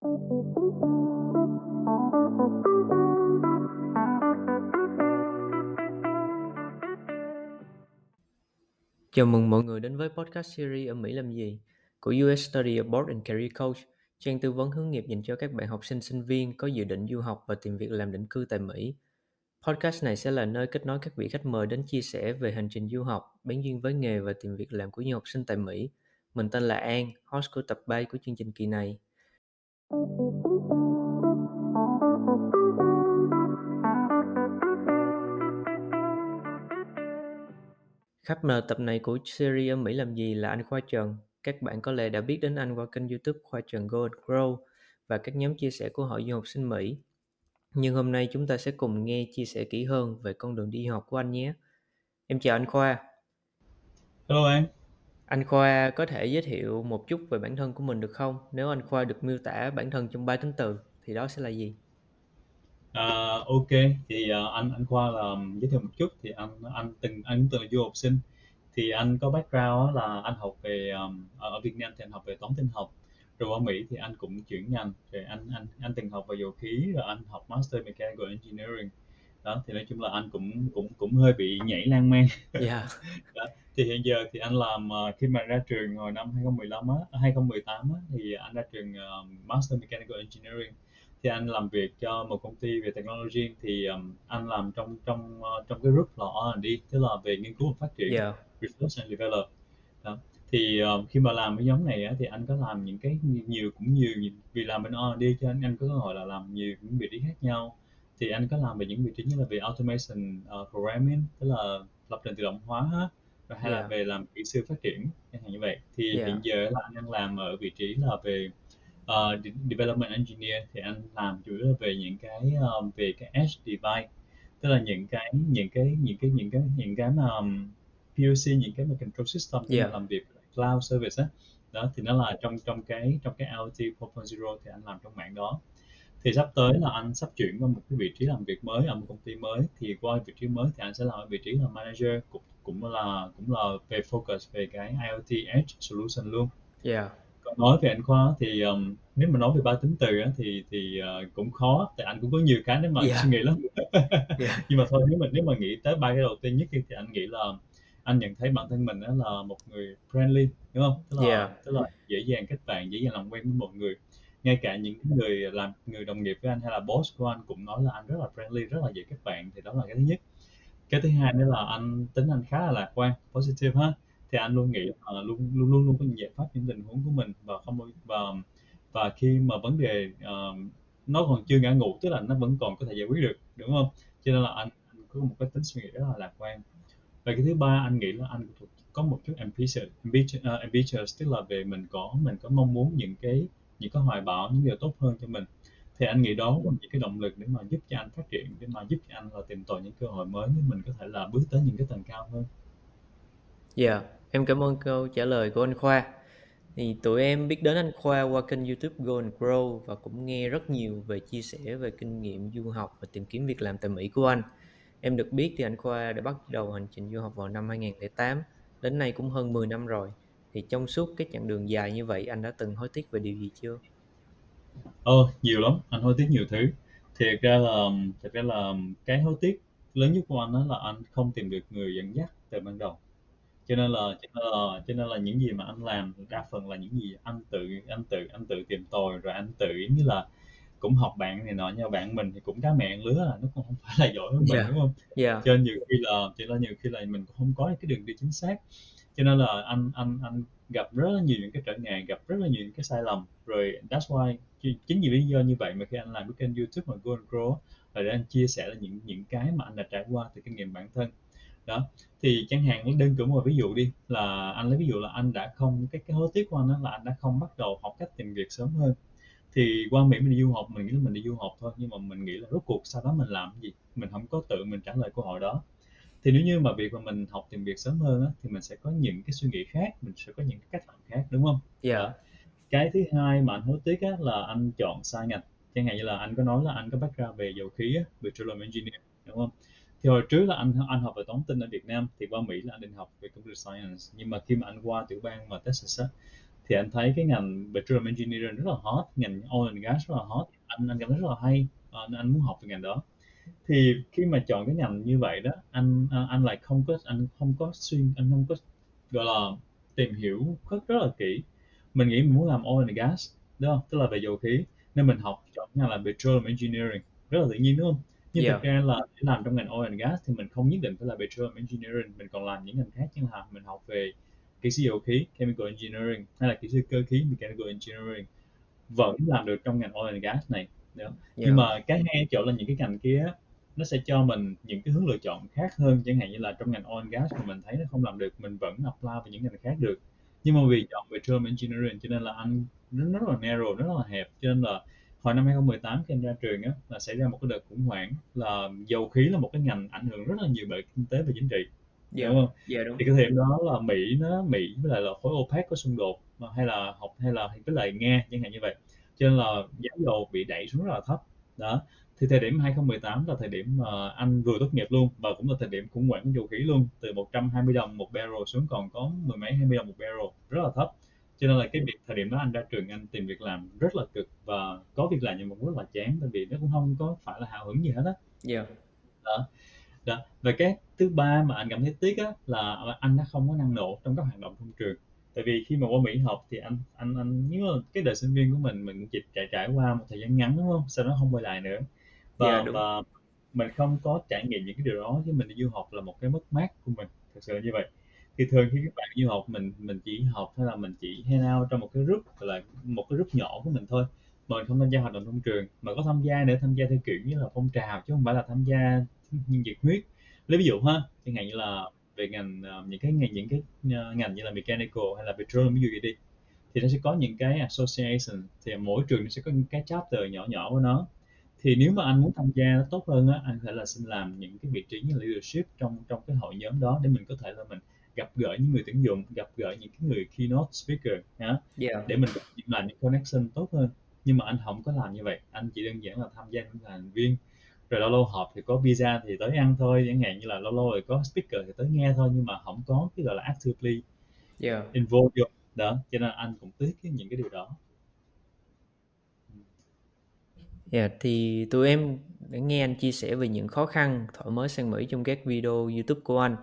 Chào mừng mọi người đến với podcast series ở Mỹ làm gì của US Study Abroad and Career Coach, trang tư vấn hướng nghiệp dành cho các bạn học sinh sinh viên có dự định du học và tìm việc làm định cư tại Mỹ. Podcast này sẽ là nơi kết nối các vị khách mời đến chia sẻ về hành trình du học, bén duyên với nghề và tìm việc làm của nhiều học sinh tại Mỹ. Mình tên là An, host của tập 3 của chương trình kỳ này. Khách mời tập này của series Mỹ làm gì là anh Khoa Trần. Các bạn có lẽ đã biết đến anh qua kênh YouTube Khoa Trần Go and Grow và các nhóm chia sẻ của Hội Du học sinh Mỹ. Nhưng hôm nay chúng ta sẽ cùng nghe chia sẻ kỹ hơn về con đường đi học của anh nhé. Em chào anh Khoa. Hello anh. Anh Khoa có thể giới thiệu một chút về bản thân của mình được không? Nếu anh Khoa được miêu tả bản thân trong 3 tính từ thì đó sẽ là gì? À, ok. Thì uh, anh anh Khoa là um, giới thiệu một chút. Thì anh anh từng anh từng là du học sinh. Thì anh có background là anh học về um, ở Việt Nam thì anh học về toán tin học. Rồi ở Mỹ thì anh cũng chuyển ngành. Rồi anh anh anh từng học về dầu khí rồi anh học master mechanical engineering đó thì nói chung là anh cũng cũng cũng hơi bị nhảy lan man yeah. đó. thì hiện giờ thì anh làm uh, khi mà ra trường hồi năm 2015 á 2018 á thì anh ra trường uh, master mechanical engineering thì anh làm việc cho một công ty về technology thì um, anh làm trong trong uh, trong cái group là R&D tức là về nghiên cứu và phát triển Yeah. research and develop đó. thì uh, khi mà làm cái nhóm này á, thì anh có làm những cái nhiều cũng nhiều vì làm bên R&D cho anh anh có cơ hội là làm nhiều những vị trí khác nhau thì anh có làm về những vị trí như là về automation uh, programming tức là lập trình tự động hóa rồi hay là Yeah. về làm kỹ sư phát triển chẳng hạn như vậy thì Yeah. hiện giờ là anh đang làm ở vị trí là về uh, de- development engineer thì anh làm chủ yếu là về những cái um, về cái edge device tức là những cái những cái những cái những cái những cái mà um, POC những cái mà control system Yeah. mà làm việc cloud service á đó thì nó là trong trong cái trong cái IoT 4.0 thì anh làm trong mảng đó thì sắp tới là anh sắp chuyển qua một cái vị trí làm việc mới ở một công ty mới thì qua vị trí mới thì anh sẽ làm ở vị trí là manager cũng cũng là cũng là về focus về cái IoT edge solution luôn Yeah. còn nói về anh Khoa thì um, nếu mà nói về ba tính từ á, thì thì uh, cũng khó tại anh cũng có nhiều cái để mà Yeah. suy nghĩ lắm Yeah. nhưng mà thôi nếu mà nếu mà nghĩ tới ba cái đầu tiên nhất thì anh nghĩ là anh nhận thấy bản thân mình là một người friendly đúng không tức là Yeah. tức là dễ dàng kết bạn dễ dàng làm quen với mọi người ngay cả những người làm người đồng nghiệp với anh hay là boss của anh cũng nói là anh rất là friendly rất là dễ kết bạn thì đó là cái thứ nhất. Cái thứ hai nữa là anh tính anh khá là lạc quan positive ha. Thì anh luôn nghĩ là luôn luôn luôn luôn có những giải pháp những tình huống của mình và không và và khi mà vấn đề uh, nó còn chưa ngã ngũ tức là nó vẫn còn có thể giải quyết được đúng không? Cho nên là anh, anh có một cái tính suy nghĩ rất là lạc quan. Và cái thứ ba anh nghĩ là anh có một chút ambitious, ambitious, uh, ambitious tức là về mình có mình có mong muốn những cái những cái hoài bão những điều tốt hơn cho mình thì anh nghĩ đó là những cái động lực để mà giúp cho anh phát triển để mà giúp cho anh là tìm tòi những cơ hội mới để mình có thể là bước tới những cái tầng cao hơn Dạ, em cảm ơn câu trả lời của anh Khoa. Thì tụi em biết đến anh Khoa qua kênh YouTube Go and Grow và cũng nghe rất nhiều về chia sẻ về kinh nghiệm du học và tìm kiếm việc làm tại Mỹ của anh. Em được biết thì anh Khoa đã bắt đầu hành trình du học vào năm 2008, đến nay cũng hơn 10 năm rồi. Thì trong suốt cái chặng đường dài như vậy anh đã từng hối tiếc về điều gì chưa? Ờ, nhiều lắm, anh hối tiếc nhiều thứ. Thiệt ra là thật ra là cái hối tiếc lớn nhất của anh đó là anh không tìm được người dẫn dắt từ ban đầu. Cho nên là cho nên là cho nên là những gì mà anh làm đa phần là những gì anh tự anh tự anh tự tìm tòi rồi anh tự như là cũng học bạn này nọ nhưng bạn mình thì cũng cá mẹ lứa là nó cũng không phải là giỏi hơn mình Dạ. đúng không? Dạ, cho nên nhiều khi là cho nên nhiều khi là mình cũng không có cái đường đi chính xác cho nên là anh anh anh gặp rất là nhiều những cái trở ngại, gặp rất là nhiều những cái sai lầm. Rồi that's why chính vì lý do như vậy mà khi anh làm cái kênh YouTube mà Go and Grow và là để anh chia sẻ là những những cái mà anh đã trải qua từ kinh nghiệm bản thân. Đó, thì chẳng hạn đơn cử một ví dụ đi, là anh lấy ví dụ là anh đã không, cái cái hối tiếc của anh đó là anh đã không bắt đầu học cách tìm việc sớm hơn. Thì qua Mỹ mình đi du học, mình nghĩ là mình đi du học thôi, nhưng mà mình nghĩ là rốt cuộc sau đó mình làm gì? Mình không có tự mình trả lời câu hỏi đó thì nếu như mà việc mà mình học tìm việc sớm hơn á, thì mình sẽ có những cái suy nghĩ khác mình sẽ có những cái cách làm khác đúng không? Dạ, cái thứ hai mà anh hối tiếc á, là anh chọn sai ngành. Chẳng hạn như là anh có nói là anh có background về dầu khí á, petroleum engineer đúng không? Thì hồi trước là anh anh học về toán tin ở Việt Nam thì qua Mỹ là anh định học về computer science. Nhưng mà khi mà anh qua tiểu bang mà Texas á, thì anh thấy cái ngành petroleum engineering rất là hot ngành oil and gas rất là hot. Anh anh cảm thấy rất là hay anh, anh muốn học về ngành đó thì khi mà chọn cái ngành như vậy đó anh anh lại không có anh không có xuyên anh không có gọi là tìm hiểu rất rất là kỹ. Mình nghĩ mình muốn làm oil and gas đúng không? Tức là về dầu khí. Nên mình học chọn ngành là petroleum engineering. Rất là tự nhiên đúng không? Nhưng yeah. thực ra là để làm trong ngành oil and gas thì mình không nhất định phải là petroleum engineering. Mình còn làm những ngành khác như là mình học về kỹ sư dầu khí chemical engineering hay là kỹ sư cơ khí mechanical engineering. Vẫn làm được trong ngành oil and gas này Yeah. nhưng mà cái hay chỗ là những cái ngành kia nó sẽ cho mình những cái hướng lựa chọn khác hơn chẳng hạn như là trong ngành oil and gas mà mình thấy nó không làm được mình vẫn apply vào những ngành khác được nhưng mà vì chọn petroleum engineering cho nên là anh nó rất là narrow rất là hẹp cho nên là hồi năm 2018 khi anh ra trường á là xảy ra một cái đợt khủng hoảng là dầu khí là một cái ngành ảnh hưởng rất là nhiều bởi kinh tế và chính trị dạ, đúng không? Dạ đúng. Thì cái thời đó là Mỹ nó Mỹ với lại là khối OPEC có xung đột hay là học hay là với lại Nga chẳng hạn như vậy. Cho nên là giá dầu bị đẩy xuống rất là thấp. Đó. Thì thời điểm 2018 là thời điểm mà anh vừa tốt nghiệp luôn và cũng là thời điểm khủng hoảng dầu khí luôn, từ 120 đồng một barrel xuống còn có mười mấy 20 đồng một barrel, rất là thấp cho nên là cái việc thời điểm đó anh ra trường anh tìm việc làm rất là cực và có việc làm nhưng mà cũng rất là chán tại vì nó cũng không có phải là hào hứng gì hết á yeah. đó đó và cái thứ ba mà anh cảm thấy tiếc á là anh đã không có năng nổ trong các hoạt động trong trường tại vì khi mà qua Mỹ học thì anh anh anh nhớ là cái đời sinh viên của mình mình chỉ trải trải qua một thời gian ngắn đúng không? Sau đó không quay lại nữa. Và yeah, và mình không có trải nghiệm những cái điều đó chứ mình đi du học là một cái mất mát của mình thật sự là như vậy. Thì thường khi các bạn du học mình mình chỉ học hay là mình chỉ hang out trong một cái group là một cái group nhỏ của mình thôi. Mà mình không tham gia hoạt động trong trường mà có tham gia nữa tham gia theo kiểu như là phong trào chứ không phải là tham gia nhiệt huyết. Lấy ví dụ ha chẳng hạn như là về ngành uh, những cái ngành những cái uh, ngành như là mechanical hay là petroleum ví dụ như đi thì nó sẽ có những cái association thì mỗi trường nó sẽ có những cái chapter nhỏ nhỏ của nó thì nếu mà anh muốn tham gia nó tốt hơn á anh có thể là xin làm những cái vị trí như leadership trong trong cái hội nhóm đó để mình có thể là mình gặp gỡ những người tuyển dụng gặp gỡ những cái người keynote speaker nhá yeah. để mình làm những connection tốt hơn nhưng mà anh không có làm như vậy anh chỉ đơn giản là tham gia những thành viên rồi lâu lâu họp thì có visa thì tới ăn thôi chẳng hạn như là lâu lâu rồi có speaker thì tới nghe thôi nhưng mà không có cái gọi là actively yeah. involved vô đó cho nên anh cũng tiếc cái những cái điều đó Dạ, yeah, thì tụi em đã nghe anh chia sẻ về những khó khăn thoải mới sang Mỹ trong các video YouTube của anh.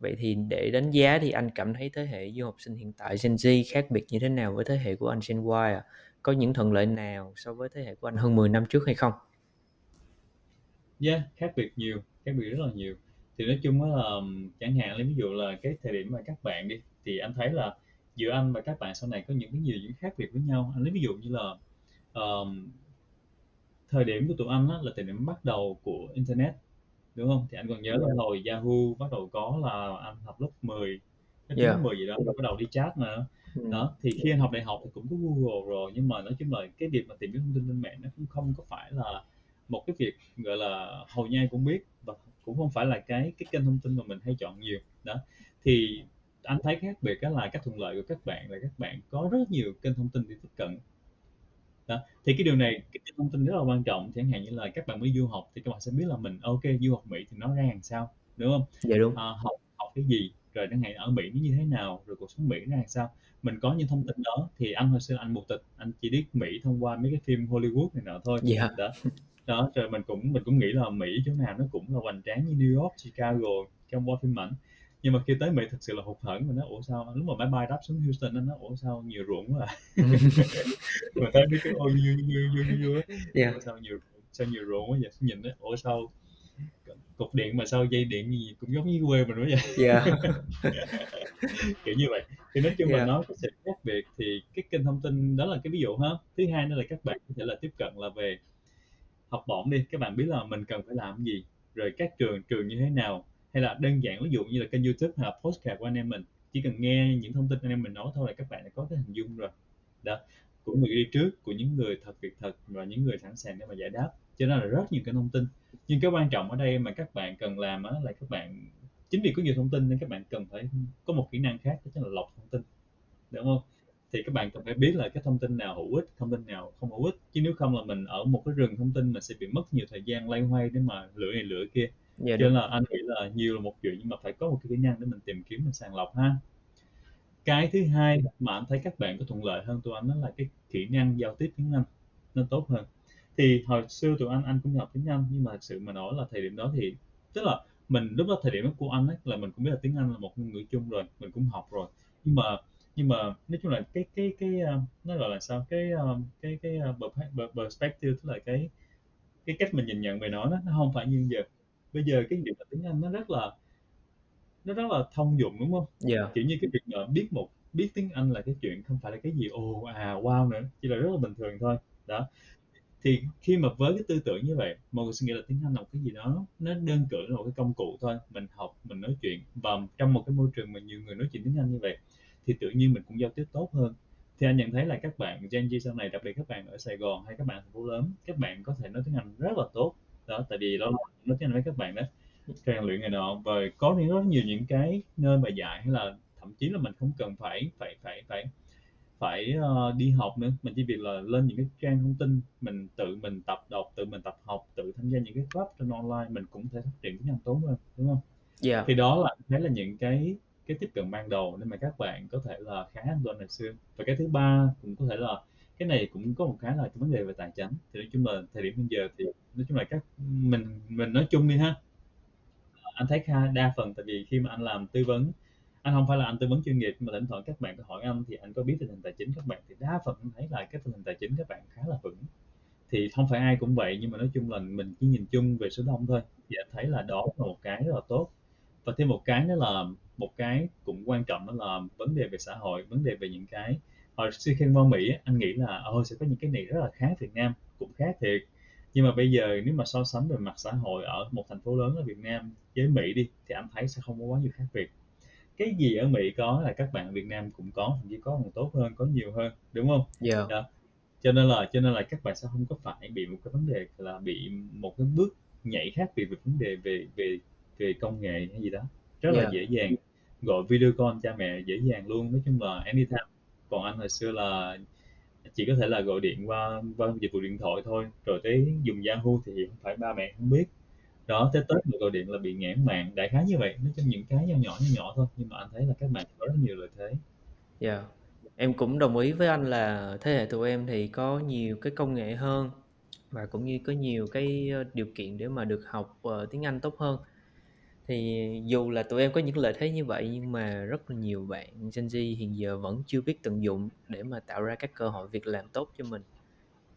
Vậy thì để đánh giá thì anh cảm thấy thế hệ du học sinh hiện tại Gen Z khác biệt như thế nào với thế hệ của anh Gen Y à? Có những thuận lợi nào so với thế hệ của anh hơn 10 năm trước hay không? Yeah, khác biệt nhiều, khác biệt rất là nhiều. Thì nói chung là chẳng hạn lấy ví dụ là cái thời điểm mà các bạn đi thì anh thấy là giữa anh và các bạn sau này có những cái nhiều những khác biệt với nhau. Anh lấy ví dụ như là um, thời điểm của tụi anh á, là thời điểm bắt đầu của internet đúng không thì anh còn nhớ là hồi Yahoo bắt đầu có là anh học lớp 10 cái yeah. 10 gì đó bắt đầu đi chat mà ừ. đó thì khi anh học đại học thì cũng có Google rồi nhưng mà nói chung là cái việc mà tìm kiếm thông tin trên mạng nó cũng không có phải là một cái việc gọi là hầu như ai cũng biết và cũng không phải là cái cái kênh thông tin mà mình hay chọn nhiều. Đó. Thì anh thấy khác biệt đó là các thuận lợi của các bạn là các bạn có rất nhiều kênh thông tin để tiếp cận. Đó. Thì cái điều này cái thông tin rất là quan trọng chẳng hạn như là các bạn mới du học thì các bạn sẽ biết là mình ok du học Mỹ thì nó ra làm sao đúng không? Dạ đúng. À, học học cái gì rồi chẳng hạn ở Mỹ nó như thế nào rồi cuộc sống Mỹ nó làm sao. Mình có những thông tin đó thì anh hồi xưa anh một tịch anh chỉ biết Mỹ thông qua mấy cái phim Hollywood này nọ thôi. Dạ. đó đó rồi mình cũng mình cũng nghĩ là Mỹ chỗ nào nó cũng là hoành tráng như New York Chicago trong qua phim ảnh nhưng mà khi tới Mỹ thực sự là hụt hẫng mình nói ủa sao lúc mà máy bay đáp xuống Houston nó nói ủa sao nhiều ruộng quá à? Mình thấy mấy cái ô như như như như như yeah. sao nhiều sao nhiều ruộng quá vậy? Nhìn đấy ủa sao cục điện mà sao dây điện gì cũng giống như quê mình quá vậy? Yeah. kiểu như vậy. Thì nói chung yeah. là nó có sự khác biệt. Thì cái kênh thông tin đó là cái ví dụ ha. Thứ hai nữa là các bạn có thể là tiếp cận là về học bổng đi, các bạn biết là mình cần phải làm gì, rồi các trường trường như thế nào, hay là đơn giản ví dụ như là kênh youtube hay là postcard của anh em mình, chỉ cần nghe những thông tin anh em mình nói thôi là các bạn đã có cái hình dung rồi. Đó của người đi trước của những người thật việc thật và những người sẵn sàng để mà giải đáp, cho nên là rất nhiều cái thông tin. Nhưng cái quan trọng ở đây mà các bạn cần làm á, là các bạn, chính vì có nhiều thông tin nên các bạn cần phải có một kỹ năng khác đó chính là lọc thông tin, đúng không? Thì các bạn cần phải biết là cái thông tin nào hữu ích thông tin nào không hữu ích. Chứ nếu không là mình ở một cái rừng thông tin mình sẽ bị mất nhiều thời gian lay hoay để mà lựa này lựa kia. Dạ, cho nên là anh nghĩ là nhiều là một chuyện nhưng mà phải có một cái kỹ năng để mình tìm kiếm mình sàng lọc ha. Cái thứ hai mà anh thấy các bạn có thuận lợi hơn tụi anh đó là cái kỹ năng giao tiếp tiếng Anh nó tốt hơn. Thì hồi xưa tụi anh anh cũng học tiếng Anh nhưng mà thật sự mà nói là thời điểm đó thì tức là mình lúc đó thời điểm đó của anh ấy là mình cũng biết là tiếng Anh là một ngôn ngữ chung rồi mình cũng học rồi. Nhưng mà nhưng mà nói chung là cái cái cái uh, nó gọi là sao cái uh, cái cái uh, perspective tức là cái cái cách mình nhìn nhận về nó nó, không phải như giờ bây giờ cái việc tiếng Anh nó rất là nó rất là thông dụng đúng không? Yeah. Kiểu như cái việc mà biết một biết tiếng Anh là cái chuyện không phải là cái gì ồ à wow nữa, chỉ là rất là bình thường thôi. Đó. Thì khi mà với cái tư tưởng như vậy, mọi người suy nghĩ là tiếng Anh là một cái gì đó nó đơn cử là một cái công cụ thôi, mình học, mình nói chuyện và trong một cái môi trường mà nhiều người nói chuyện tiếng Anh như vậy thì tự nhiên mình cũng giao tiếp tốt hơn. Thì anh nhận thấy là các bạn Gen Z sau này, đặc biệt các bạn ở Sài Gòn hay các bạn thành phố lớn, các bạn có thể nói tiếng Anh rất là tốt. Đó, tại vì đó nói tiếng Anh với các bạn đó rèn luyện này nọ và có rất nhiều những cái nơi mà dạy hay là thậm chí là mình không cần phải phải phải phải phải uh, đi học nữa mình chỉ việc là lên những cái trang thông tin mình tự mình tập đọc tự mình tập học tự tham gia những cái club trên online mình cũng thể phát triển tiếng Anh tốt hơn đúng không? Yeah. Thì đó là thấy là những cái cái tiếp cận ban đầu nên mà các bạn có thể là khá an toàn hồi xưa. Và cái thứ ba cũng có thể là, cái này cũng có một cái là cái vấn đề về tài chính. Thì nói chung là thời điểm bây giờ thì nói chung là các, mình mình nói chung đi ha. Anh thấy kha đa phần, tại vì khi mà anh làm tư vấn, anh không phải là anh tư vấn chuyên nghiệp mà thỉnh thoảng các bạn có hỏi anh thì anh có biết tình hình tài chính các bạn, thì đa phần anh thấy là cái tình hình tài chính các bạn khá là vững. Thì không phải ai cũng vậy, nhưng mà nói chung là mình chỉ nhìn chung về số đông thôi. Thì anh thấy là đó là một cái rất là tốt và thêm một cái nữa là một cái cũng quan trọng đó là vấn đề về xã hội vấn đề về những cái hồi xưa khi qua Mỹ anh nghĩ là ôi sẽ có những cái này rất là khác Việt Nam cũng khác thiệt. Nhưng mà bây giờ nếu mà so sánh về mặt xã hội ở một thành phố lớn ở Việt Nam với Mỹ đi thì anh thấy sẽ không có quá nhiều khác biệt. Cái gì ở Mỹ có là các bạn Việt Nam cũng có thậm chí có còn tốt hơn có nhiều hơn đúng không? Yeah. đó. Cho nên là cho nên là các bạn sẽ không có phải bị một cái vấn đề là bị một cái bước nhảy khác biệt về vấn đề về về về công nghệ hay gì đó rất yeah. là dễ dàng. Gọi video call cha mẹ dễ dàng luôn. Nói chung là anytime. Còn anh hồi xưa là chỉ có thể là gọi điện qua qua dịch vụ điện thoại thôi. Rồi tới dùng Yahoo thì không phải ba mẹ không biết. Đó tới Tết mà gọi điện là bị nghẽn mạng. Đại khái như vậy. Nói chung những cái nhỏ nhỏ nhỏ nhỏ thôi. Nhưng mà anh thấy là các bạn có rất nhiều lợi thế. Dạ. Yeah. em cũng đồng ý với anh là thế hệ tụi em thì có nhiều cái công nghệ hơn và cũng như có nhiều cái ờ, điều kiện để mà được học uh, tiếng Anh tốt hơn thì dù là tụi em có những lợi thế như vậy, nhưng mà rất là nhiều bạn Gen Z hiện giờ vẫn chưa biết tận dụng để mà tạo ra các cơ hội việc làm tốt cho mình.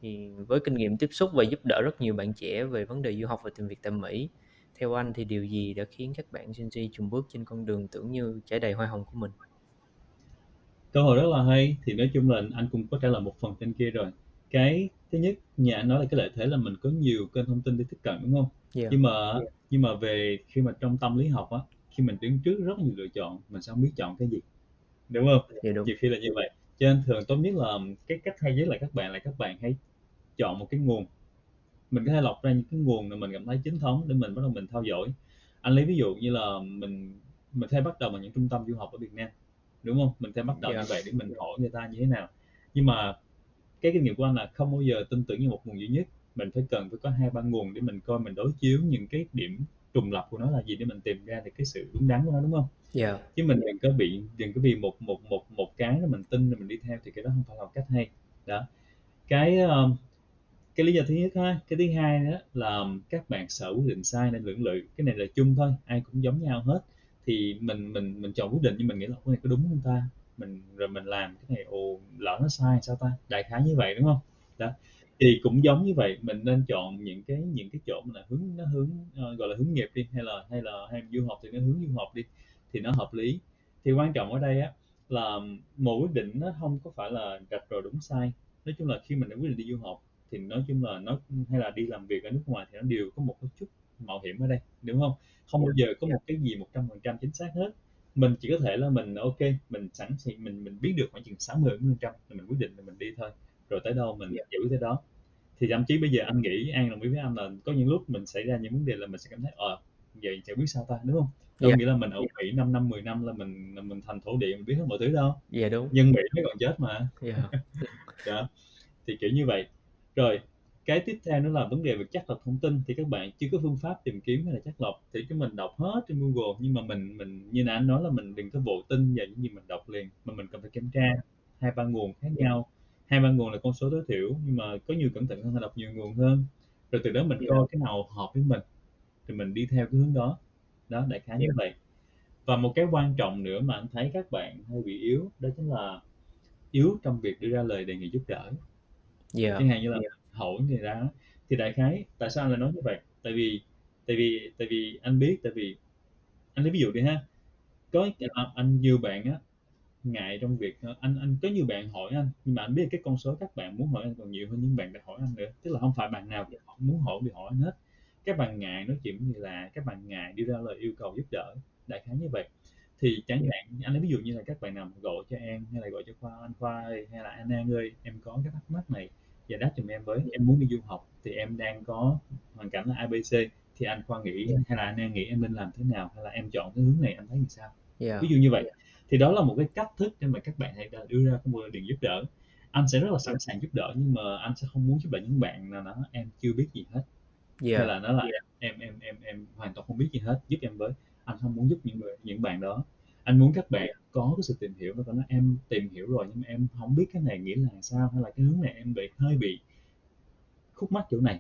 Thì với kinh nghiệm tiếp xúc và giúp đỡ rất nhiều bạn trẻ về vấn đề du học và tìm việc tại Mỹ, theo anh thì điều gì đã khiến các bạn Gen Z chùng bước trên con đường tưởng như trải đầy hoa hồng của mình? Câu hỏi rất là hay. Thì nói chung là anh cũng có trả lời một phần trên kia rồi. Cái thứ nhất, nhà anh nói là cái lợi thế là mình có nhiều kênh thông tin để tiếp cận, đúng không? Yeah. nhưng mà yeah. nhưng mà về khi mà trong tâm lý học á khi mình đứng trước rất nhiều lựa chọn mình sẽ không biết chọn cái gì đúng không yeah, đúng. nhiều khi là như vậy cho nên thường tốt nhất là cái cách hay nhất là các bạn là các bạn hãy chọn một cái nguồn mình có thể lọc ra những cái nguồn mà mình cảm thấy chính thống để mình bắt đầu mình theo dõi anh lấy ví dụ như là mình mình thấy bắt đầu bằng những trung tâm du học ở Việt Nam đúng không mình thấy bắt đầu yeah. như vậy để mình hỏi người ta như thế nào nhưng mà cái kinh nghiệm của anh là không bao giờ tin tưởng như một nguồn duy nhất mình phải cần phải có hai ba nguồn để mình coi mình đối chiếu những cái điểm trùng lập của nó là gì để mình tìm ra được cái sự đúng đắn của nó đúng không? Yeah. Chứ mình đừng có bị đừng có vì một một một một cái đó mình tin rồi mình đi theo thì cái đó không phải là cách hay. Đó. Cái um, cái lý do thứ nhất ha, cái thứ hai đó là các bạn sợ quyết định sai nên lưỡng lự. Cái này là chung thôi, ai cũng giống nhau hết. Thì mình mình mình chọn quyết định nhưng mình nghĩ là cái này có đúng không ta? mình rồi mình làm cái này ồ lỡ nó sai sao ta đại khái như vậy đúng không đó thì cũng giống như vậy mình nên chọn những cái những cái chỗ mà là hướng nó hướng uh, gọi là hướng nghiệp đi hay là hay là hay du học thì nó hướng du học đi thì nó hợp lý. Thì quan trọng ở đây á là một quyết định nó không có phải là rạch rồi đúng sai. Nói chung là khi mình đã quyết định đi du học thì nói chung là nó hay là đi làm việc ở nước ngoài thì nó đều có một cái chút mạo hiểm ở đây đúng không? Không bao giờ có một cái gì một trăm phần trăm chính xác hết. Mình chỉ có thể là mình ok mình sẵn thì mình mình biết được khoảng chừng 60 phần trăm là mình quyết định là mình đi thôi rồi tới đâu mình yeah. Dạ. giữ tới đó thì thậm chí bây giờ anh nghĩ an đồng ý với anh là có những lúc mình xảy ra những vấn đề là mình sẽ cảm thấy ờ vậy chẳng biết sao ta đúng không đâu yeah. Dạ. nghĩa là mình ở Mỹ 5 năm 10 năm là mình là mình thành thổ địa mình biết hết mọi thứ đâu dạ yeah, đúng nhân Mỹ mới còn chết mà yeah. đó thì kiểu như vậy rồi cái tiếp theo nữa là vấn đề về chắc lọc thông tin thì các bạn chưa có phương pháp tìm kiếm hay là chắc lọc thì chúng mình đọc hết trên Google nhưng mà mình mình như là anh nói là mình đừng có vội tin vào những gì mình đọc liền mà mình cần phải kiểm tra hai ba nguồn khác nhau hai ba nguồn là con số tối thiểu nhưng mà có nhiều cẩn thận hơn là đọc nhiều nguồn hơn. Rồi từ đó mình coi cái nào hợp với mình thì mình đi theo cái hướng đó. Đó đại khái như vậy. Và một cái quan trọng nữa mà anh thấy các bạn hơi bị yếu đó chính là yếu trong việc đưa ra lời đề nghị giúp đỡ. Yeah. chẳng hạn như là hỏi người ra. Thì đại khái tại sao anh lại nói như vậy? Tại vì tại vì tại vì anh biết tại vì anh lấy ví dụ đi ha. Có anh nhiều bạn á ngại trong việc anh anh có nhiều bạn hỏi anh nhưng mà anh biết cái con số các bạn muốn hỏi anh còn nhiều hơn những bạn đã hỏi anh nữa. Tức là không phải bạn nào muốn hỏi bị hỏi anh hết. Các bạn ngại nói chuyện người lạ các bạn ngại đưa ra lời yêu cầu giúp đỡ đại khái như vậy. Thì chẳng hạn anh lấy ví dụ như là các bạn nào gọi cho em hay là gọi cho khoa anh khoa ơi hay là anh an ơi em có cái thắc mắc này giải đáp giùm em với em muốn đi du học thì em đang có hoàn cảnh là abc thì anh khoa nghĩ hay là anh an nghĩ em nên làm thế nào hay là em chọn cái hướng này anh thấy như sao? Yeah. ví dụ như vậy thì đó là một cái cách thức để mà các bạn hãy đưa ra một điện giúp đỡ. Anh sẽ rất là sẵn sàng giúp đỡ nhưng mà anh sẽ không muốn giúp đỡ những bạn nào nó em chưa biết gì hết. Yeah. hay là nó là yeah. em em em em hoàn toàn không biết gì hết giúp em với. Anh không muốn giúp những người những bạn đó. Anh muốn các bạn có cái sự tìm hiểu và nói em tìm hiểu rồi nhưng mà em không biết cái này nghĩa là sao hay là cái hướng này em bị hơi bị khúc mắc chỗ này.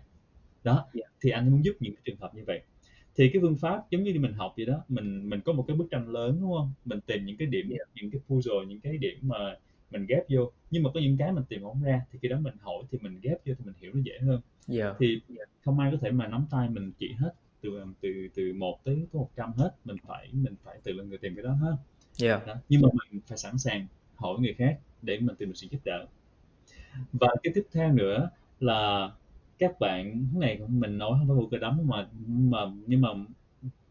Đó. Yeah. thì anh muốn giúp những cái trường hợp như vậy thì cái phương pháp giống như mình học vậy đó mình mình có một cái bức tranh lớn đúng không mình tìm những cái điểm yeah. những cái puzzle những cái điểm mà mình ghép vô nhưng mà có những cái mình tìm không ra thì khi đó mình hỏi thì mình ghép vô thì mình hiểu nó dễ hơn yeah. thì không ai có thể mà nắm tay mình chỉ hết từ từ từ một tới một trăm hết mình phải mình phải tự là người tìm cái đó hết yeah. đó. nhưng mà mình phải sẵn sàng hỏi người khác để mình tìm được sự giúp đỡ và cái tiếp theo nữa là các bạn cái này mình nói không phải một cái đấm mà mà nhưng mà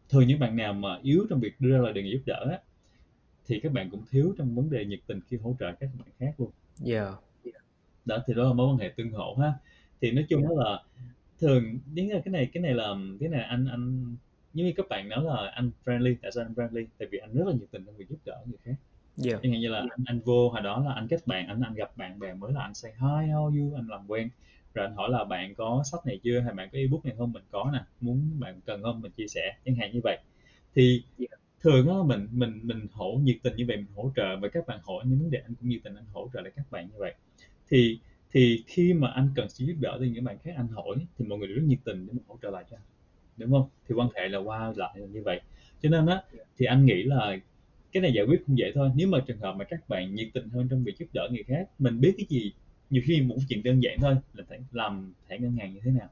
thường những bạn nào mà yếu trong việc đưa ra lời đề nghị giúp đỡ á, thì các bạn cũng thiếu trong vấn đề nhiệt tình khi hỗ trợ các bạn khác luôn. Yeah. Đó thì đó là mối quan hệ tương hỗ ha. Thì nói chung đó là thường là cái này cái này là cái này anh anh giống như các bạn nói là anh friendly tại sao anh friendly tại vì anh rất là nhiệt tình trong việc giúp đỡ người khác yeah. chẳng hạn như là anh, anh vô hồi đó là anh kết bạn anh anh gặp bạn bè mới là anh say hi how you anh làm quen rồi anh hỏi là bạn có sách này chưa hay bạn có ebook này không? Mình có nè muốn bạn cần không? Mình chia sẻ chẳng hạn như vậy. Thì yeah. thường á mình mình mình hỗ nhiệt tình như vậy mình hỗ trợ và các bạn hỏi những vấn đề anh cũng nhiệt tình anh hỗ trợ lại các bạn như vậy. Thì thì khi mà anh cần sự giúp đỡ từ những bạn khác anh hỏi thì mọi người rất nhiệt tình để mình hỗ trợ lại cho anh đúng không? Thì quan hệ là qua lại là như vậy. Cho nên á thì anh nghĩ là cái này giải quyết cũng dễ thôi. Nếu mà trường hợp mà các bạn nhiệt tình hơn trong việc giúp đỡ người khác mình biết cái gì nhiều khi một chuyện đơn giản thôi là phải làm thẻ ngân hàng như thế nào.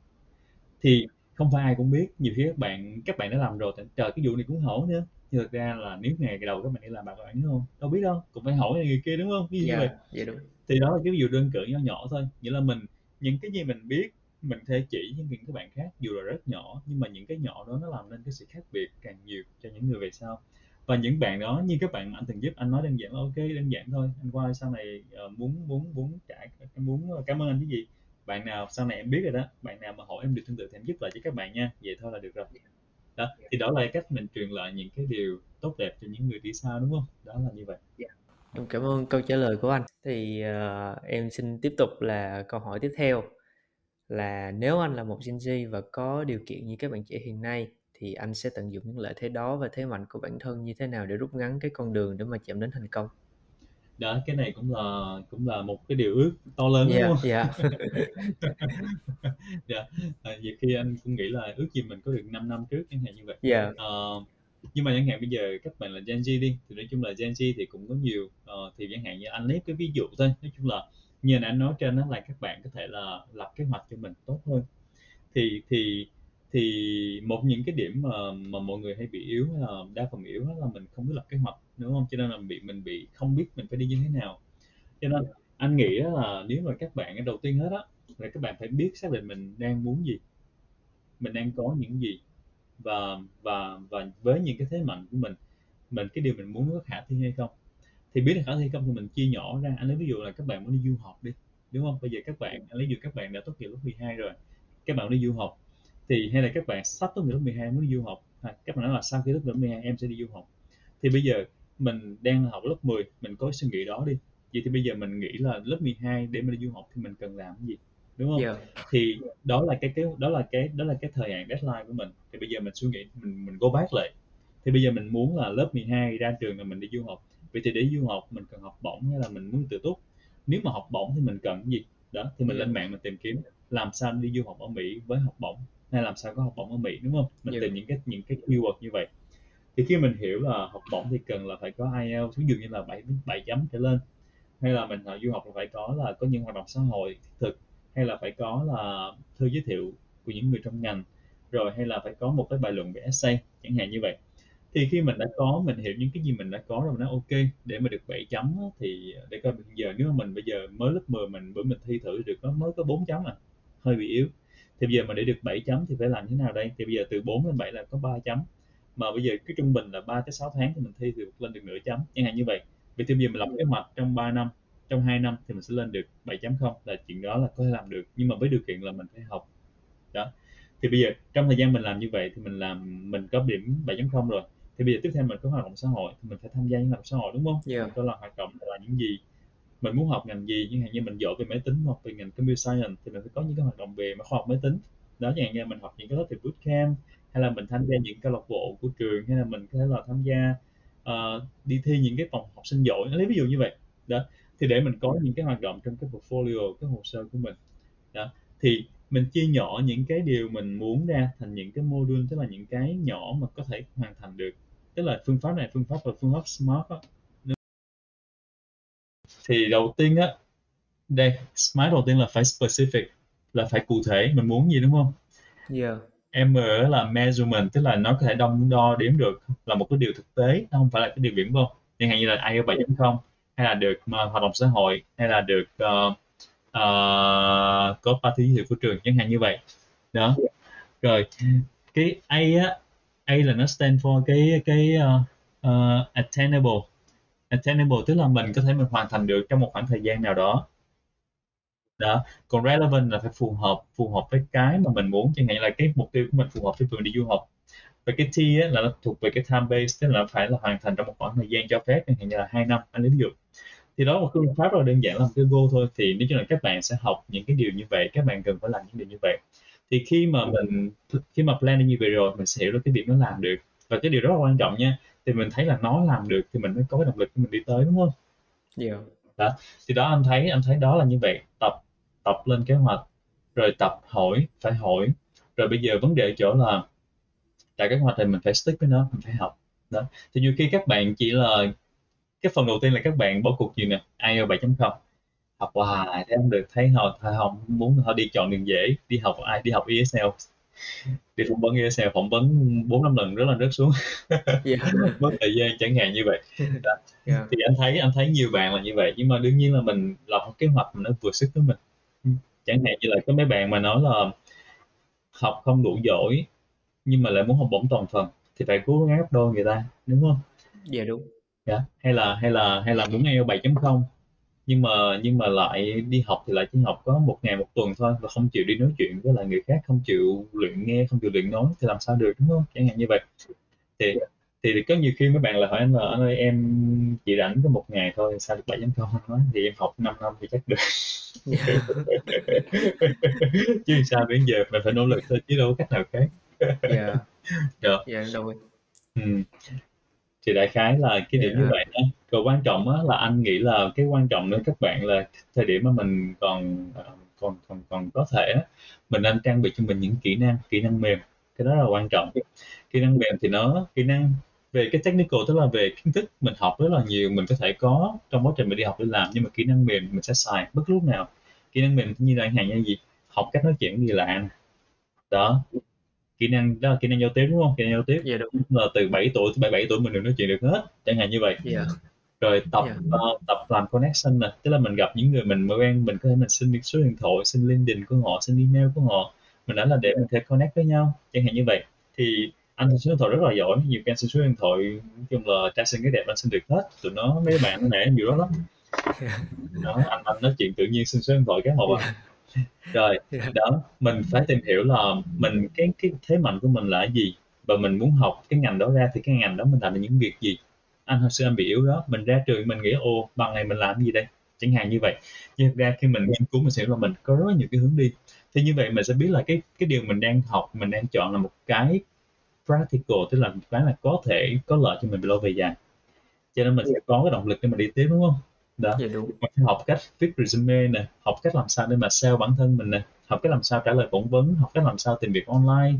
Thì không phải ai cũng biết nhiều khi các bạn các bạn đã làm rồi trời cái vụ này cũng hỏi nữa. Nhưng thực ra là nếu ngày đầu các bạn đi làm bạn bạn đúng không? Đâu biết đâu cũng phải hỏi người kia đúng không? Ví dụ yeah, vậy. dạ đúng. Thì đó là cái ví dụ đơn cử nhỏ nhỏ thôi. Nghĩa là mình những cái gì mình biết mình thể chỉ cho những các bạn khác dù là rất nhỏ nhưng mà những cái nhỏ đó nó làm nên cái sự khác biệt càng nhiều cho những người về sau và những bạn đó như các bạn anh từng giúp anh nói đơn giản là ok đơn giản thôi. Anh qua sau này uh, muốn muốn muốn trả em muốn cảm ơn anh cái gì bạn nào sau này em biết rồi đó bạn nào mà hỏi em được tương tự thì em giúp lại cho các bạn nha. Vậy thôi là được rồi. Đó thì đó là cách mình truyền lại những cái điều tốt đẹp cho những người đi sau đúng không? Đó là như vậy. Yeah. Em cảm ơn câu trả lời của anh. Thì uh, em xin tiếp tục là câu hỏi tiếp theo là nếu anh là một Gen Z và có điều kiện như các bạn trẻ hiện nay thì anh sẽ tận dụng những lợi thế đó và thế mạnh của bản thân như thế nào để rút ngắn cái con đường để mà chạm đến thành công? Đó, cái này cũng là cũng là một cái điều ước to lớn Dạ, đúng không? dạ. Dạ, à, nhiều khi anh cũng nghĩ là ước gì mình có được 5 năm trước chẳng hạn như vậy. Dạ. Ờ, nhưng mà chẳng hạn bây giờ các bạn là Gen Z đi thì nói chung là Gen Z thì cũng có nhiều uh, thì chẳng hạn như anh lấy cái ví dụ thôi nói chung là như anh nói trên đó là các bạn có thể là lập kế hoạch cho mình tốt hơn thì thì thì một những cái điểm mà mà mọi người hay bị yếu là đa phần yếu đó là mình không biết lập kế hoạch đúng không? Cho nên là bị mình bị không biết mình phải đi như thế nào. Cho nên anh nghĩ là nếu mà các bạn đầu tiên hết á là các bạn phải biết xác định mình đang muốn gì mình đang có những gì và và và với những cái thế mạnh của mình mình cái điều mình muốn có khả thi hay không. Thì biết là khả thi không thì mình chia nhỏ ra. Anh lấy ví dụ là các bạn muốn đi du học đi đúng không? Bây giờ các bạn anh lấy ví dụ các bạn đã tốt nghiệp lớp 12 rồi các bạn đi du học thì hay là các bạn sắp tốt nghiệp lớp 12 muốn đi du học à, các bạn nói là sau khi tốt nghiệp lớp 12 em sẽ đi du học. Thì bây giờ mình đang học lớp 10 mình có suy nghĩ đó đi. Vậy thì bây giờ mình nghĩ là lớp 12 để mình đi du học thì mình cần làm cái gì đúng không? Yeah thì đó là cái cái đó là cái đó là cái thời hạn deadline của mình. Thì bây giờ mình suy nghĩ mình mình go back lại. Thì bây giờ mình muốn là lớp 12 ra trường là mình đi du học. Vậy thì để du học mình cần học bổng hay là mình muốn tự túc? Nếu mà học bổng thì mình cần cái gì? Đó thì mình Yeah. lên mạng mình tìm kiếm làm sao đi du học ở Mỹ với học bổng hay làm sao có học bổng ở Mỹ đúng không? Mình Yeah. tìm những cái những cái keyword như vậy. Thì khi mình hiểu là học bổng thì cần là phải có IELTS ví dụ như là 7 7 chấm trở lên. Hay là mình du học là phải có là có những hoạt động xã hội thiết thực hay là phải có là thư giới thiệu của những người trong ngành rồi hay là phải có một cái bài luận về essay chẳng hạn như vậy. Thì khi mình đã có mình hiểu những cái gì mình đã có rồi mình nói ok để mà được 7 chấm thì để coi bây giờ nếu mà mình bây giờ mới lớp 10 mình bữa mình thi thử được có mới có 4 chấm à hơi bị yếu thì bây giờ mà để được 7 chấm thì phải làm thế nào đây? Thì bây giờ từ 4 lên 7 là có 3 chấm. Mà bây giờ cái trung bình là 3 tới 6 tháng thì mình thi thì lên được nửa chấm. Chẳng hạn như vậy. Vì thì bây giờ mình lập kế hoạch trong 3 năm trong 2 năm thì mình sẽ lên được 7.0 là chuyện đó là có thể làm được. Nhưng mà với điều kiện là mình phải học. Đó. Thì bây giờ trong thời gian mình làm như vậy thì mình làm mình có điểm 7.0 rồi. Thì bây giờ tiếp theo mình có hoạt động xã hội thì mình phải tham gia những hoạt động xã hội đúng không? Yeah. mình có là hoạt động là những gì mình muốn học ngành gì? Chẳng hạn như mình giỏi về máy tính hoặc về ngành computer science thì mình phải có những cái hoạt động về khoa học máy tính. Đó chẳng hạn như mình học những cái lớp về bootcamp hay là mình tham gia những câu lạc bộ của trường hay là mình có thể là tham gia uh, đi thi những cái phòng học sinh giỏi. Lấy ví dụ như vậy. Đó thì để mình có những cái hoạt động trong cái portfolio cái hồ sơ của mình. Đó thì mình chia nhỏ những cái điều mình muốn ra thành những cái module tức là những cái nhỏ mà có thể hoàn thành được. Tức là phương pháp này phương pháp và phương pháp smart đó thì đầu tiên á đây smart đầu tiên là phải specific là phải cụ thể mình muốn gì đúng không? Yeah. M là measurement tức là nó có thể đong đo đếm được là một cái điều thực tế nó không phải là cái điều viển vông chẳng hạn như là IELTS 7.0 hay là được mà hoạt động xã hội hay là được ờ, ờ, có ba giới thiệu của trường chẳng hạn như vậy. Đó. Rồi cái A á A là nó stand for cái cái ờ, ờ, attainable attainable tức là mình có thể mình hoàn thành được trong một khoảng thời gian nào đó. Đó còn relevant là phải phù hợp phù hợp với cái mà mình muốn. Chẳng hạn như là cái mục tiêu của mình phù hợp với việc đi du học. Và cái T á, là nó thuộc về cái time base tức là phải là hoàn thành trong một khoảng thời gian cho phép chẳng hạn như là hai năm anh lấy ví dụ. Thì đó là một phương pháp rất là đơn giản là một cái goal thôi. Thì nói chung là các bạn sẽ học những cái điều như vậy các bạn cần phải làm những điều như vậy. Thì khi mà mình khi mà planning như vậy rồi mình sẽ hiểu được cái việc nó làm được. Và cái điều rất là quan trọng nha thì mình thấy là nó làm được thì mình mới có cái động lực để mình đi tới đúng không? Yeah thì đó anh thấy anh thấy đó là như vậy. Tập tập lên kế hoạch rồi tập hỏi phải hỏi. Rồi bây giờ vấn đề ở chỗ là tại kế hoạch thì mình phải stick với nó mình phải học. Đó. Thì nhiều khi các bạn chỉ là cái phần đầu tiên là các bạn bỏ cuộc gì nè? IELTS 7.0 học hoài thấy không được thấy họ họ không muốn họ đi chọn đường dễ đi học ai đi học ESL đi phỏng vấn ESL phỏng vấn bốn năm lần rất là rớt xuống. Yeah mất thời gian chẳng hạn như vậy. Yeah thì anh thấy anh thấy nhiều bạn là như vậy nhưng mà đương nhiên là mình lập một kế hoạch mà nó vừa sức với mình. Chẳng hạn như là có mấy bạn mà nói là học không đủ giỏi nhưng mà lại muốn học bổng toàn phần thì phải cố gắng gấp đôi người ta đúng không? Dạ đúng. Dạ. hay là hay là hay là muốn IELTS 7.0 nhưng mà nhưng mà lại đi học thì lại chỉ học có một ngày một tuần thôi và không chịu đi nói chuyện với lại người khác không chịu luyện nghe không chịu luyện nói thì làm sao được đúng không? Chẳng hạn như vậy. Thì thì có nhiều khi mấy bạn là hỏi anh là anh ơi em chỉ rảnh có một ngày thôi sao được 7.0 nói? Thì em học 5 năm thì chắc được. Yeah chứ sao đến giờ mình phải nỗ lực thôi chứ đâu có cách nào khác. Yeah Được. dạ đồng ý. Ừ. thì đại khái là cái điểm như Dạ. vậy đó còn quan trọng á, là anh nghĩ là cái quan trọng nữa các bạn là thời điểm mà mình còn ờ, còn còn còn có thể á, mình nên trang bị cho mình những kỹ năng kỹ năng mềm. Cái đó là quan trọng. Kỹ năng mềm thì nó kỹ năng về cái technical tức là về kiến thức mình học rất là nhiều mình có thể có trong quá trình mình đi học đi làm nhưng mà kỹ năng mềm mình sẽ xài bất lúc nào. Kỹ năng mềm như là hạn như gì học cách nói chuyện người lạ đó. Kỹ năng đó là kỹ năng giao tiếp đúng không? Kỹ năng giao tiếp. Dạ đúng. Là từ 7 tuổi tới 77 tuổi mình được nói chuyện được hết. Chẳng hạn như vậy. Dạ rồi tập Yeah. ờ, tập làm connection nè. Tức là mình gặp những người mình mới quen mình có thể mình xin số điện thoại xin LinkedIn của họ xin email của họ. Mình nói là để mình thể connect với nhau chẳng hạn như vậy. Thì anh xin số điện thoại rất là giỏi nhiều cái anh xin số điện thoại nói chung là trai xinh cái đẹp anh xin được hết. Tụi nó mấy bạn nó nể nhiều đó lắm đó anh anh nói chuyện tự nhiên xin số điện thoại cái một à rồi Yeah. đó mình phải tìm hiểu là mình cái cái thế mạnh của mình là gì? Và mình muốn học cái ngành đó ra thì cái ngành đó mình làm được những việc gì anh hồi xưa anh bị yếu đó mình ra trường mình nghĩ ồ bằng này mình làm gì đây? Chẳng hạn như vậy. Nhưng thực ra khi mình nghiên cứu mình sẽ là mình có rất nhiều cái hướng đi. Thì như vậy mình sẽ biết là cái cái điều mình đang học mình đang chọn là một cái practical tức là một cái là có thể có lợi cho mình lâu về dài. Cho nên mình sẽ có cái động lực để mà đi tiếp đúng không? Đó. Dạ đúng. Mình phải học cách viết resume nè học cách làm sao để mà sell bản thân mình nè học cách làm sao trả lời phỏng vấn học cách làm sao tìm việc online.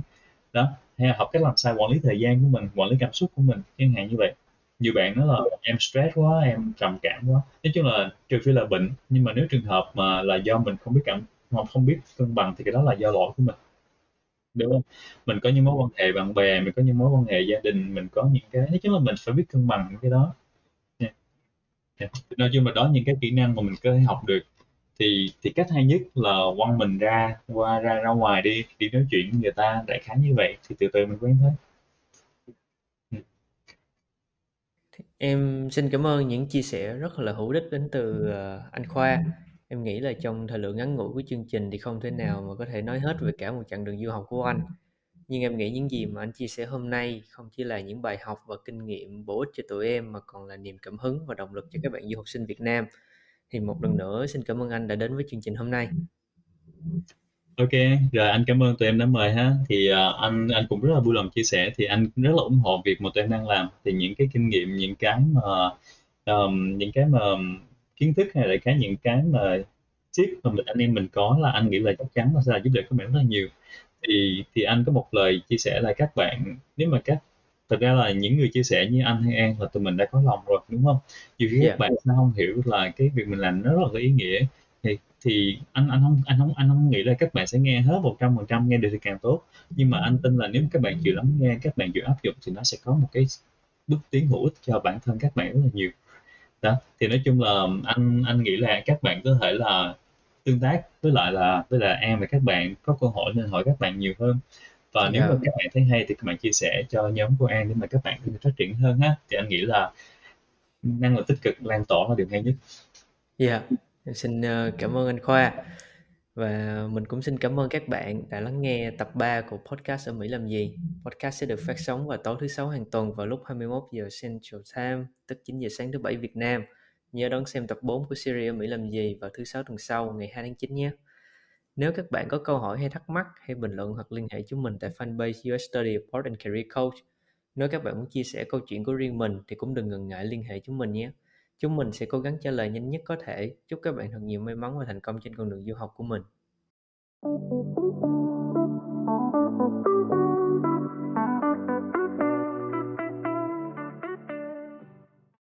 Đó. Hay là học cách làm sao quản lý thời gian của mình quản lý cảm xúc của mình chẳng hạn như vậy nhiều bạn nói là em stress quá, em trầm cảm quá. Nói chung là trừ phi là bệnh, nhưng mà nếu trường hợp mà là do mình không biết cảm hoặc không biết cân bằng thì cái đó là do lỗi của mình. Đúng không? Mình có những mối quan hệ bạn bè, mình có những mối quan hệ gia đình, mình có những cái, nói chung là mình phải biết cân bằng những cái đó. Yeah. Yeah. nói chung là đó, những cái kỹ năng mà mình có thể học được. Thì thì cách hay nhất là quăng mình ra, qua, ra ra ngoài đi đi nói chuyện với người ta, đại khái như vậy. Thì từ từ mình quen thôi. Em xin cảm ơn những chia sẻ rất là hữu ích đến từ ờ, anh Khoa. Em nghĩ là trong thời lượng ngắn ngủi của chương trình thì không thể nào mà có thể nói hết về cả một chặng đường du học của anh. Nhưng em nghĩ những gì mà anh chia sẻ hôm nay không chỉ là những bài học và kinh nghiệm bổ ích cho tụi em mà còn là niềm cảm hứng và động lực cho các bạn du học sinh Việt Nam. Thì một lần nữa xin cảm ơn anh đã đến với chương trình hôm nay. Ok, rồi anh cảm ơn tụi em đã mời ha. Thì uh, anh anh cũng rất là vui lòng chia sẻ. Thì anh rất là ủng hộ việc mà tụi em đang làm. Thì những cái kinh nghiệm, những cái mà um, những cái mà kiến thức hay là cái những cái mà tip mà mình anh em mình có là anh nghĩ là chắc chắn là sẽ là giúp đỡ các bạn rất là nhiều. Thì thì anh có một lời chia sẻ là các bạn nếu mà các thật ra là những người chia sẻ như anh hay An là tụi mình đã có lòng rồi đúng không? Nhiều khi Dạ. các bạn sẽ không hiểu là cái việc mình làm nó rất là có ý nghĩa thì anh anh không anh không anh không nghĩ là các bạn sẽ nghe hết 100% nghe được thì càng tốt nhưng mà anh tin là nếu các bạn chịu lắng nghe các bạn chịu áp dụng thì nó sẽ có một cái bước tiến hữu ích cho bản thân các bạn rất là nhiều đó thì nói chung là anh anh nghĩ là các bạn có thể là tương tác với lại là với lại em và các bạn có cơ hội nên hỏi các bạn nhiều hơn và nếu Dạ. mà các bạn thấy hay thì các bạn chia sẻ cho nhóm của An để mà các bạn có thể phát triển hơn ha thì anh nghĩ là năng lượng tích cực lan tỏa là điều hay nhất Dạ, em xin ờ, cảm ơn anh Khoa và mình cũng xin cảm ơn các bạn đã lắng nghe tập 3 của podcast ở Mỹ làm gì. Podcast sẽ được phát sóng vào tối thứ sáu hàng tuần vào lúc 21 giờ Central Time, tức 9 giờ sáng thứ bảy Việt Nam. Nhớ đón xem tập 4 của series ở Mỹ làm gì vào thứ sáu tuần sau ngày 2 tháng 9 nhé. Nếu các bạn có câu hỏi hay thắc mắc hay bình luận hoặc liên hệ chúng mình tại fanpage US Study Abroad and Career Coach. Nếu các bạn muốn chia sẻ câu chuyện của riêng mình thì cũng đừng ngần ngại liên hệ chúng mình nhé. Chúng mình sẽ cố gắng trả lời nhanh nhất có thể. Chúc các bạn thật nhiều may mắn và thành công trên con đường du học của mình.